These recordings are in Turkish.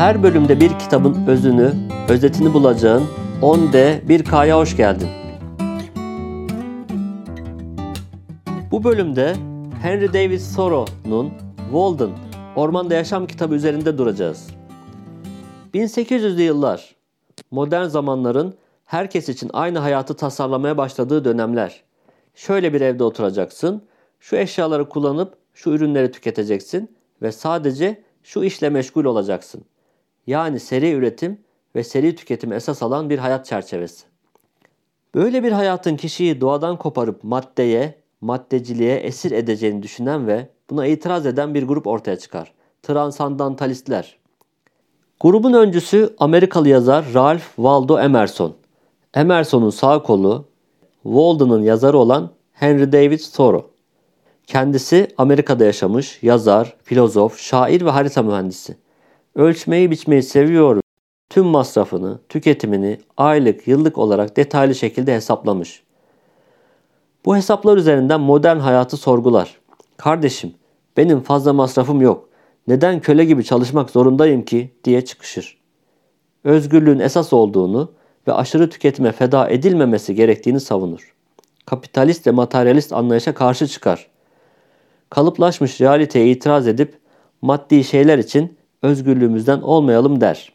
Her bölümde bir kitabın özünü, özetini bulacağın 10D 1K'ya hoş geldin. Bu bölümde Henry David Thoreau'nun Walden, Ormanda Yaşam kitabı üzerinde duracağız. 1800'lü yıllar, modern zamanların herkes için aynı hayatı tasarlamaya başladığı dönemler. Şöyle bir evde oturacaksın, şu eşyaları kullanıp şu ürünleri tüketeceksin ve sadece şu işle meşgul olacaksın. Yani seri üretim ve seri tüketim esas alan bir hayat çerçevesi. Böyle bir hayatın kişiyi doğadan koparıp maddeye, maddeciliğe esir edeceğini düşünen ve buna itiraz eden bir grup ortaya çıkar. Transandantalistler. Grubun öncüsü Amerikalı yazar Ralph Waldo Emerson. Emerson'un sağ kolu Walden'ın yazarı olan Henry David Thoreau. Kendisi Amerika'da yaşamış, yazar, filozof, şair ve harita mühendisi. Ölçmeyi biçmeyi seviyor. Tüm masrafını, tüketimini aylık, yıllık olarak detaylı şekilde hesaplamış. Bu hesaplar üzerinden modern hayatı sorgular. Kardeşim, benim fazla masrafım yok. Neden köle gibi çalışmak zorundayım ki diye çıkışır. Özgürlüğün esas olduğunu ve aşırı tüketime feda edilmemesi gerektiğini savunur. Kapitalist ve materyalist anlayışa karşı çıkar. Kalıplaşmış realiteye itiraz edip maddi şeyler için özgürlüğümüzden olmayalım der.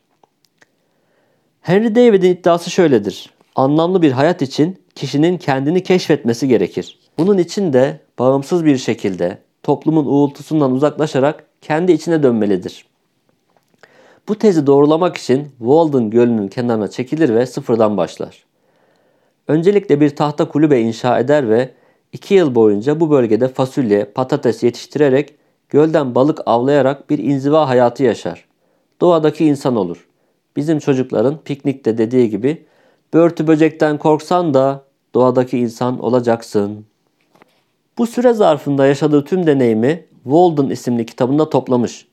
Henry David'in iddiası şöyledir. Anlamlı bir hayat için kişinin kendini keşfetmesi gerekir. Bunun için de bağımsız bir şekilde toplumun uğultusundan uzaklaşarak kendi içine dönmelidir. Bu tezi doğrulamak için Walden Gölü'nün kenarına çekilir ve sıfırdan başlar. Öncelikle bir tahta kulübe inşa eder ve iki yıl boyunca bu bölgede fasulye, patates yetiştirerek gölden balık avlayarak bir inziva hayatı yaşar. Doğadaki insan olur. Bizim çocukların piknikte dediği gibi börtü böcekten korksan da doğadaki insan olacaksın. Bu süre zarfında yaşadığı tüm deneyimi Walden isimli kitabında toplamış.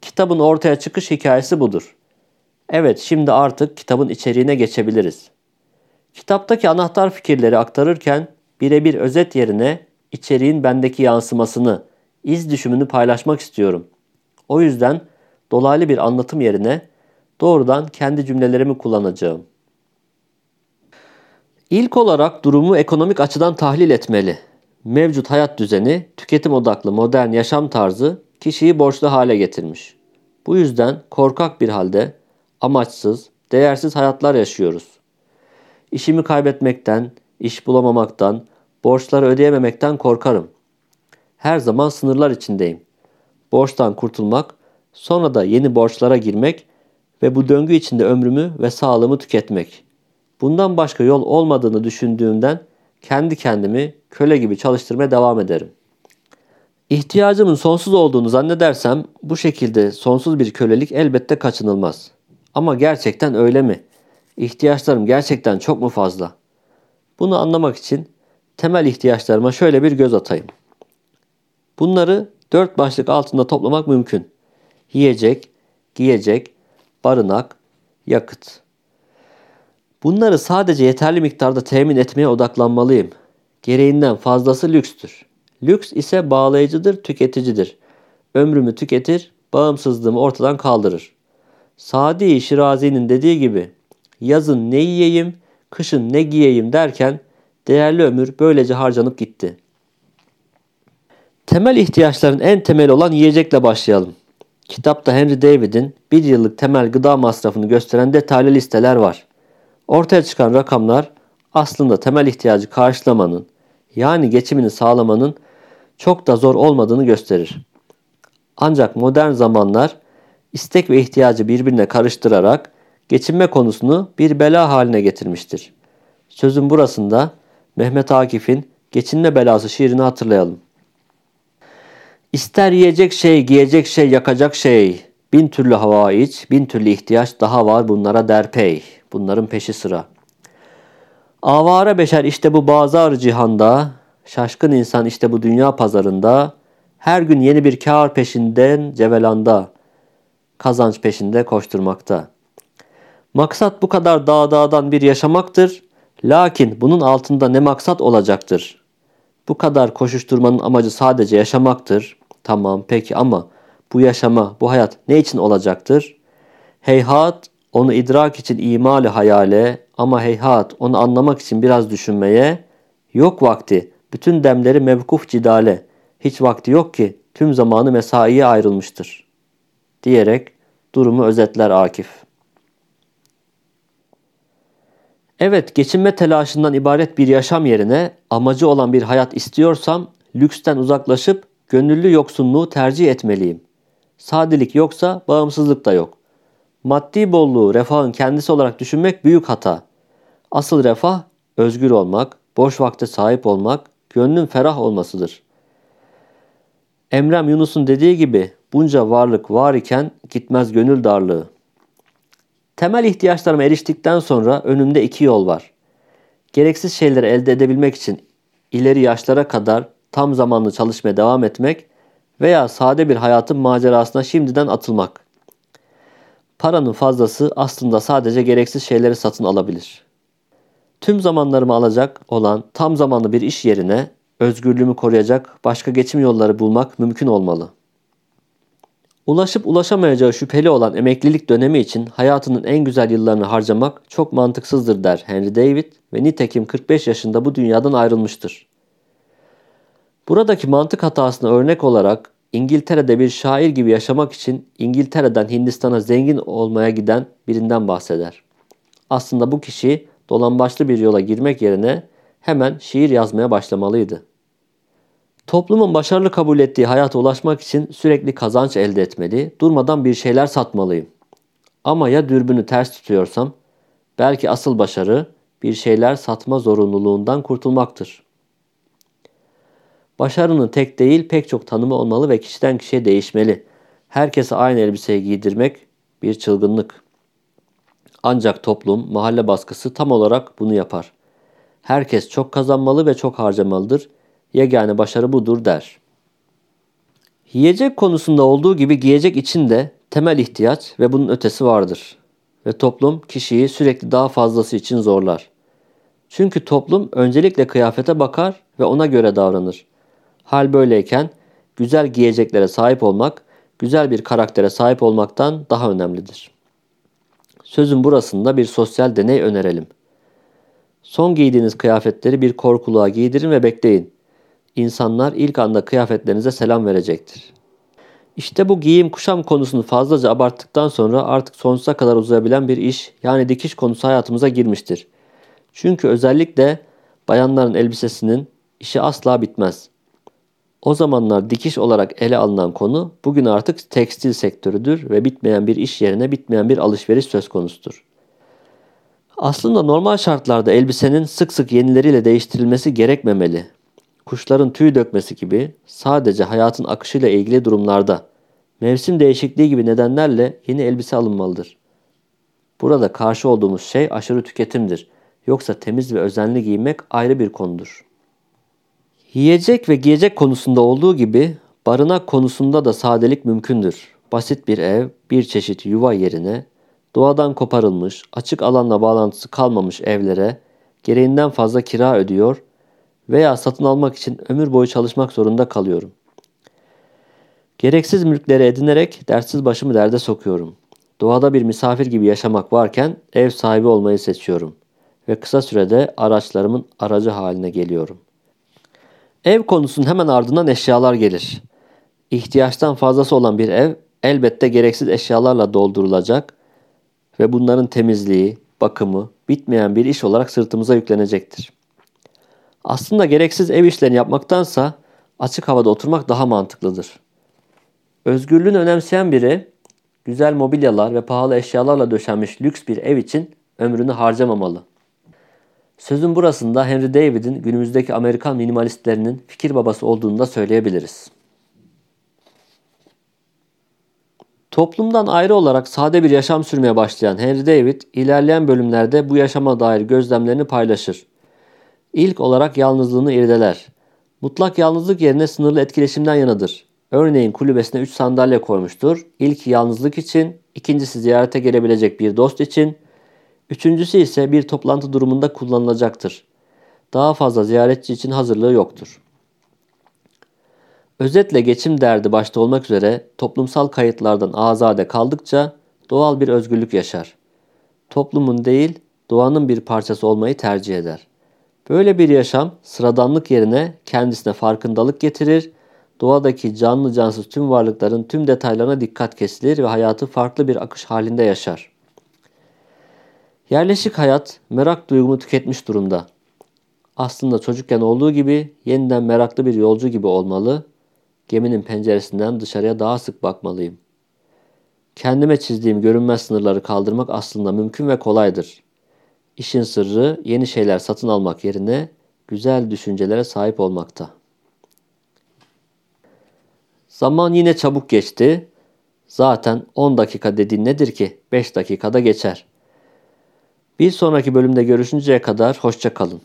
Kitabın ortaya çıkış hikayesi budur. Evet şimdi artık kitabın içeriğine geçebiliriz. Kitaptaki anahtar fikirleri aktarırken birebir özet yerine içeriğin bendeki yansımasını, iz düşümünü paylaşmak istiyorum. O yüzden dolaylı bir anlatım yerine doğrudan kendi cümlelerimi kullanacağım. İlk olarak durumu ekonomik açıdan tahlil etmeli. Mevcut hayat düzeni, tüketim odaklı modern yaşam tarzı kişiyi borçlu hale getirmiş. Bu yüzden korkak bir halde amaçsız, değersiz hayatlar yaşıyoruz. İşimi kaybetmekten, iş bulamamaktan, borçları ödeyememekten korkarım. Her zaman sınırlar içindeyim. Borçtan kurtulmak, sonra da yeni borçlara girmek ve bu döngü içinde ömrümü ve sağlığımı tüketmek. Bundan başka yol olmadığını düşündüğümden kendi kendimi köle gibi çalıştırmaya devam ederim. İhtiyacımın sonsuz olduğunu zannedersem bu şekilde sonsuz bir kölelik elbette kaçınılmaz. Ama gerçekten öyle mi? İhtiyaçlarım gerçekten çok mu fazla? Bunu anlamak için temel ihtiyaçlarıma şöyle bir göz atayım. Bunları dört başlık altında toplamak mümkün. Yiyecek, giyecek, barınak, yakıt. Bunları sadece yeterli miktarda temin etmeye odaklanmalıyım. Gereğinden fazlası lükstür. Lüks ise bağlayıcıdır, tüketicidir. Ömrümü tüketir, bağımsızlığımı ortadan kaldırır. Sadi Şirazi'nin dediği gibi yazın ne yiyeyim, kışın ne giyeyim derken değerli ömür böylece harcanıp gitti. Temel ihtiyaçların en temeli olan yiyecekle başlayalım. Kitapta Henry David'in bir yıllık temel gıda masrafını gösteren detaylı listeler var. Ortaya çıkan rakamlar aslında temel ihtiyacı karşılamanın yani geçimini sağlamanın çok da zor olmadığını gösterir. Ancak modern zamanlar istek ve ihtiyacı birbirine karıştırarak geçinme konusunu bir bela haline getirmiştir. Sözün burasında Mehmet Akif'in Geçinme Belası şiirini hatırlayalım. İster yiyecek şey, giyecek şey, yakacak şey. Bin türlü hava iç, bin türlü ihtiyaç daha var bunlara derpey. Bunların peşi sıra. Avara beşer işte bu bazar cihanda, şaşkın insan işte bu dünya pazarında, her gün yeni bir kar peşinden cevelanda, kazanç peşinde koşturmakta. Maksat bu kadar dağ dağdan bir yaşamaktır. Lakin bunun altında ne maksat olacaktır? Bu kadar koşuşturmanın amacı sadece yaşamaktır. Tamam peki ama bu yaşama, bu hayat ne için olacaktır? Heyhat onu idrak için imali hayale ama heyhat onu anlamak için biraz düşünmeye yok vakti bütün demleri mevkuf cidale hiç vakti yok ki tüm zamanı mesaiye ayrılmıştır diyerek durumu özetler Akif. Evet, geçinme telaşından ibaret bir yaşam yerine amacı olan bir hayat istiyorsam lüksten uzaklaşıp gönüllü yoksunluğu tercih etmeliyim. Sadelik yoksa bağımsızlık da yok. Maddi bolluğu refahın kendisi olarak düşünmek büyük hata. Asıl refah özgür olmak, boş vakte sahip olmak, gönlün ferah olmasıdır. Emrem Yunus'un dediği gibi bunca varlık var iken gitmez gönül darlığı. Temel ihtiyaçlarıma eriştikten sonra önümde iki yol var. Gereksiz şeyleri elde edebilmek için ileri yaşlara kadar tam zamanlı çalışmaya devam etmek veya sade bir hayatın macerasına şimdiden atılmak. Paranın fazlası aslında sadece gereksiz şeyleri satın alabilir. Tüm zamanlarımı alacak olan tam zamanlı bir iş yerine özgürlüğümü koruyacak başka geçim yolları bulmak mümkün olmalı. Ulaşıp ulaşamayacağı şüpheli olan emeklilik dönemi için hayatının en güzel yıllarını harcamak çok mantıksızdır der Henry David ve nitekim 45 yaşında bu dünyadan ayrılmıştır. Buradaki mantık hatasına örnek olarak İngiltere'de bir şair gibi yaşamak için İngiltere'den Hindistan'a zengin olmaya giden birinden bahseder. Aslında bu kişi dolambaçlı bir yola girmek yerine hemen şiir yazmaya başlamalıydı. Toplumun başarılı kabul ettiği hayata ulaşmak için sürekli kazanç elde etmeli, durmadan bir şeyler satmalıyım. Ama ya dürbünü ters tutuyorsam, belki asıl başarı bir şeyler satma zorunluluğundan kurtulmaktır. Başarının tek değil pek çok tanımı olmalı ve kişiden kişiye değişmeli. Herkese aynı elbiseyi giydirmek bir çılgınlık. Ancak toplum, mahalle baskısı tam olarak bunu yapar. Herkes çok kazanmalı ve çok harcamalıdır. Yegane başarı budur der. Yiyecek konusunda olduğu gibi giyecek için de temel ihtiyaç ve bunun ötesi vardır. Ve toplum kişiyi sürekli daha fazlası için zorlar. Çünkü toplum öncelikle kıyafete bakar ve ona göre davranır. Hal böyleyken güzel giyeceklere sahip olmak, güzel bir karaktere sahip olmaktan daha önemlidir. Sözün burasında bir sosyal deney önerelim. Son giydiğiniz kıyafetleri bir korkuluğa giydirin ve bekleyin. İnsanlar ilk anda kıyafetlerinize selam verecektir. İşte bu giyim kuşam konusunu fazlaca abarttıktan sonra artık sonsuza kadar uzayabilen bir iş yani dikiş konusu hayatımıza girmiştir. Çünkü özellikle bayanların elbisesinin işi asla bitmez. O zamanlar dikiş olarak ele alınan konu bugün artık tekstil sektörüdür ve bitmeyen bir iş yerine bitmeyen bir alışveriş söz konusudur. Aslında normal şartlarda elbisenin sık sık yenileriyle değiştirilmesi gerekmemeli. Kuşların tüy dökmesi gibi sadece hayatın akışıyla ilgili durumlarda mevsim değişikliği gibi nedenlerle yeni elbise alınmalıdır. Burada karşı olduğumuz şey aşırı tüketimdir. Yoksa temiz ve özenli giymek ayrı bir konudur. Yiyecek ve giyecek konusunda olduğu gibi barınak konusunda da sadelik mümkündür. Basit bir ev, bir çeşit yuva yerine doğadan koparılmış, açık alanla bağlantısı kalmamış evlere gereğinden fazla kira ödüyor veya satın almak için ömür boyu çalışmak zorunda kalıyorum. Gereksiz mülkleri edinerek dertsiz başımı derde sokuyorum. Doğada bir misafir gibi yaşamak varken ev sahibi olmayı seçiyorum ve kısa sürede araçlarımın aracı haline geliyorum.'' Ev konusunun hemen ardından eşyalar gelir. İhtiyaçtan fazlası olan bir ev elbette gereksiz eşyalarla doldurulacak ve bunların temizliği, bakımı bitmeyen bir iş olarak sırtımıza yüklenecektir. Aslında gereksiz ev işlerini yapmaktansa açık havada oturmak daha mantıklıdır. Özgürlüğünü önemseyen biri güzel mobilyalar ve pahalı eşyalarla döşenmiş lüks bir ev için ömrünü harcamamalı. Sözün burasında Henry David'in günümüzdeki Amerikan minimalistlerinin fikir babası olduğunu da söyleyebiliriz. Toplumdan ayrı olarak sade bir yaşam sürmeye başlayan Henry David, ilerleyen bölümlerde bu yaşama dair gözlemlerini paylaşır. İlk olarak yalnızlığını irdeler. Mutlak yalnızlık yerine sınırlı etkileşimden yanadır. Örneğin kulübesine 3 sandalye koymuştur. İlk yalnızlık için, ikincisi ziyarete gelebilecek bir dost için, Üçüncüsü ise bir toplantı durumunda kullanılacaktır. Daha fazla ziyaretçi için hazırlığı yoktur. Özetle geçim derdi başta olmak üzere toplumsal kayıtlardan azade kaldıkça doğal bir özgürlük yaşar. Toplumun değil, doğanın bir parçası olmayı tercih eder. Böyle bir yaşam sıradanlık yerine kendisine farkındalık getirir, doğadaki canlı cansız tüm varlıkların tüm detaylarına dikkat kesilir ve hayatı farklı bir akış halinde yaşar. Yerleşik hayat merak duygumu tüketmiş durumda. Aslında çocukken olduğu gibi yeniden meraklı bir yolcu gibi olmalı, geminin penceresinden dışarıya daha sık bakmalıyım. Kendime çizdiğim görünmez sınırları kaldırmak aslında mümkün ve kolaydır. İşin sırrı yeni şeyler satın almak yerine güzel düşüncelere sahip olmakta. Zaman yine çabuk geçti. Zaten 10 dakika dediğin nedir ki? 5 dakikada geçer. Bir sonraki bölümde görüşünceye kadar hoşça kalın.